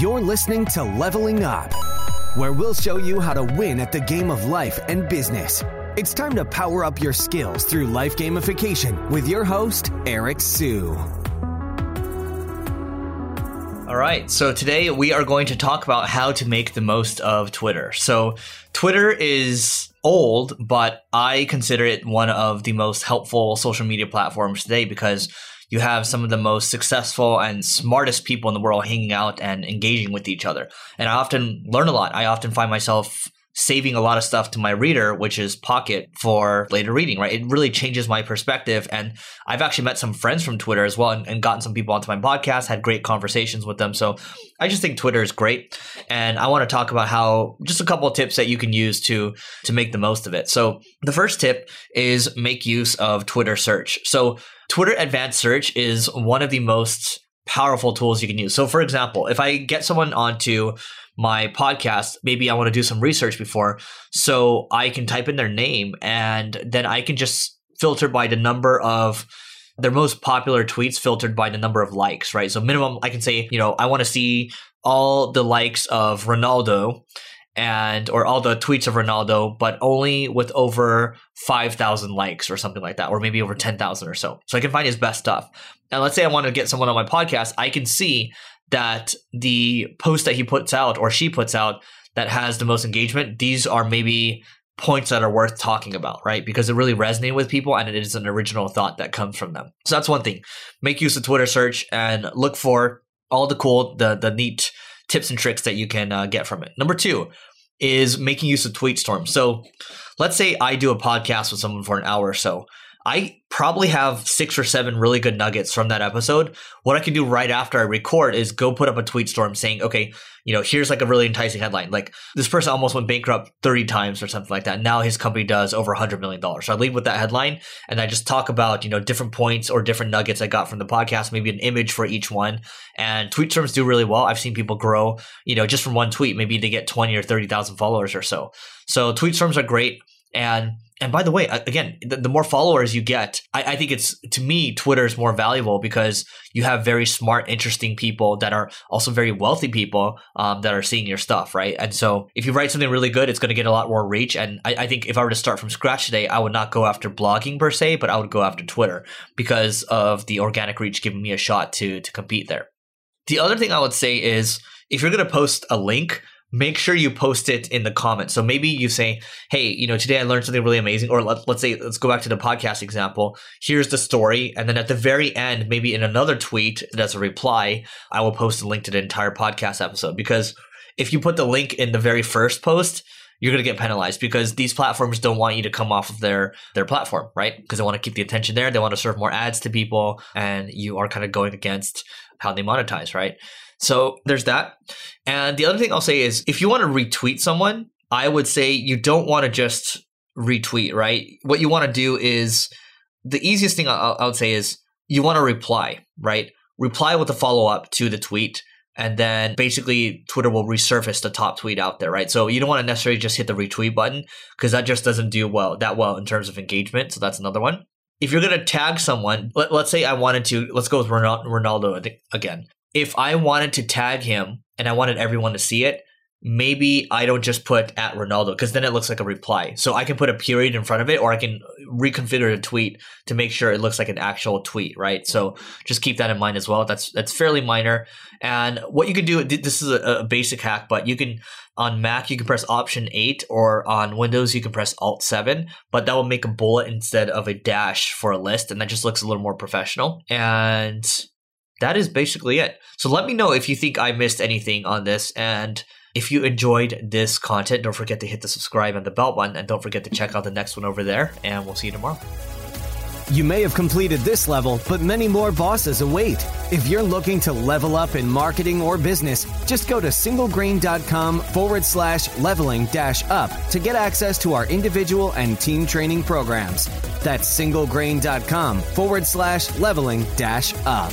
You're listening to Leveling Up, where we'll show you how to win at the game of life and business. It's time to power up your skills through life gamification with your host, Eric Siu. All right, so today we are going to talk about how to make the most of Twitter. So, Twitter is old, but I consider it one of the most helpful social media platforms today because you have some of the most successful and smartest people in the world hanging out and engaging with each other. And I often learn a lot. I often find myself saving a lot of stuff to my reader, which is Pocket for later reading, right? It really changes my perspective. And I've actually met some friends from Twitter as well and, and, gotten some people onto my podcast, had great conversations with them. So I just think Twitter is great. And I want to talk about how just a couple of tips that you can use to, to make the most of it. So the first tip is make use of Twitter search. So Twitter Advanced Search is one of the most powerful tools you can use. So, for example, if I get someone onto my podcast, maybe I want to do some research before, so I can type in their name and then I can just filter by the number of their most popular tweets filtered by the number of likes, right? So minimum, I can say, you know, I want to see all the likes of Ronaldo and or all the tweets of Ronaldo, but only with over five thousand likes or something like that, or maybe over ten thousand or so. So I can find his best stuff. And let's say I want to get someone on my podcast, I can see that the post that he puts out or she puts out that has the most engagement, these are maybe points that are worth talking about, right? Because it really resonates with people and it is an original thought that comes from them. So that's one thing. Make use of Twitter search and look for all the cool, the the neat tips and tricks that you can uh, get from it. Number two is making use of TweetStorm. So let's say I do a podcast with someone for an hour or so. I probably have six or seven really good nuggets from that episode. What I can do right after I record is go put up a tweet storm saying, okay, you know, here's like a really enticing headline. Like this person almost went bankrupt 30 times or something like that. Now his company does over $100 million. So I leave with that headline and I just talk about, you know, different points or different nuggets I got from the podcast, maybe an image for each one. And tweet storms do really well. I've seen people grow, you know, just from one tweet. Maybe they get 20 or 30,000 followers or so. So tweet storms are great. And and by the way, again, the, the more followers you get, I, I, think it's to me Twitter is more valuable because you have very smart, interesting people that are also very wealthy people um, that are seeing your stuff, right? And so if you write something really good, it's going to get a lot more reach. And I, I, think if I were to start from scratch today, I would not go after blogging per se, but I would go after Twitter because of the organic reach giving me a shot to to compete there. The other thing I would say is if you're going to post a link make sure you post it in the comments. So maybe you say, hey, you know, today I learned something really amazing. Or let, us say, let's go back to the podcast example. Here's the story. And then at the very end, maybe in another tweet that's a reply, I will post a link to the entire podcast episode. Because if you put the link in the very first post, you're going to get penalized because these platforms don't want you to come off of their their platform, right? Because they want to keep the attention there. They want to serve more ads to people and you are kind of going against how they monetize, right? So there's that. And the other thing I'll say is if you want to retweet someone, I would say you don't want to just retweet, right? What you want to do is the easiest thing I, I would say is you want to reply, right? Reply with a follow up to the tweet. And then basically Twitter will resurface the top tweet out there, right? So you don't want to necessarily just hit the retweet button because that just doesn't do well that well in terms of engagement. So that's another one. If you're going to tag someone, let, us say I wanted to, let's go with Ronaldo again if I wanted to tag him and I wanted everyone to see it, maybe I don't just put at Ronaldo because then it looks like a reply. So I can put a period in front of it or I can reconfigure the tweet to make sure it looks like an actual tweet, right? So just keep that in mind as well. That's that's fairly minor. And what you can do this is a, a basic hack, but you can on Mac you can press option 8 or on Windows you can press alt 7, but that will make a bullet instead of a dash for a list and that just looks a little more professional. And that is basically it. So let me know if you think I missed anything on this. And if you enjoyed this content, don't forget to hit the subscribe and the bell button. And don't forget to check out the next one over there. And we'll see you tomorrow. You may have completed this level, but many more bosses await. If you're looking to level up in marketing or business, just go to singlegrain.com forward slash leveling dash up to get access to our individual and team training programs. That's singlegrain.com forward slash leveling dash up.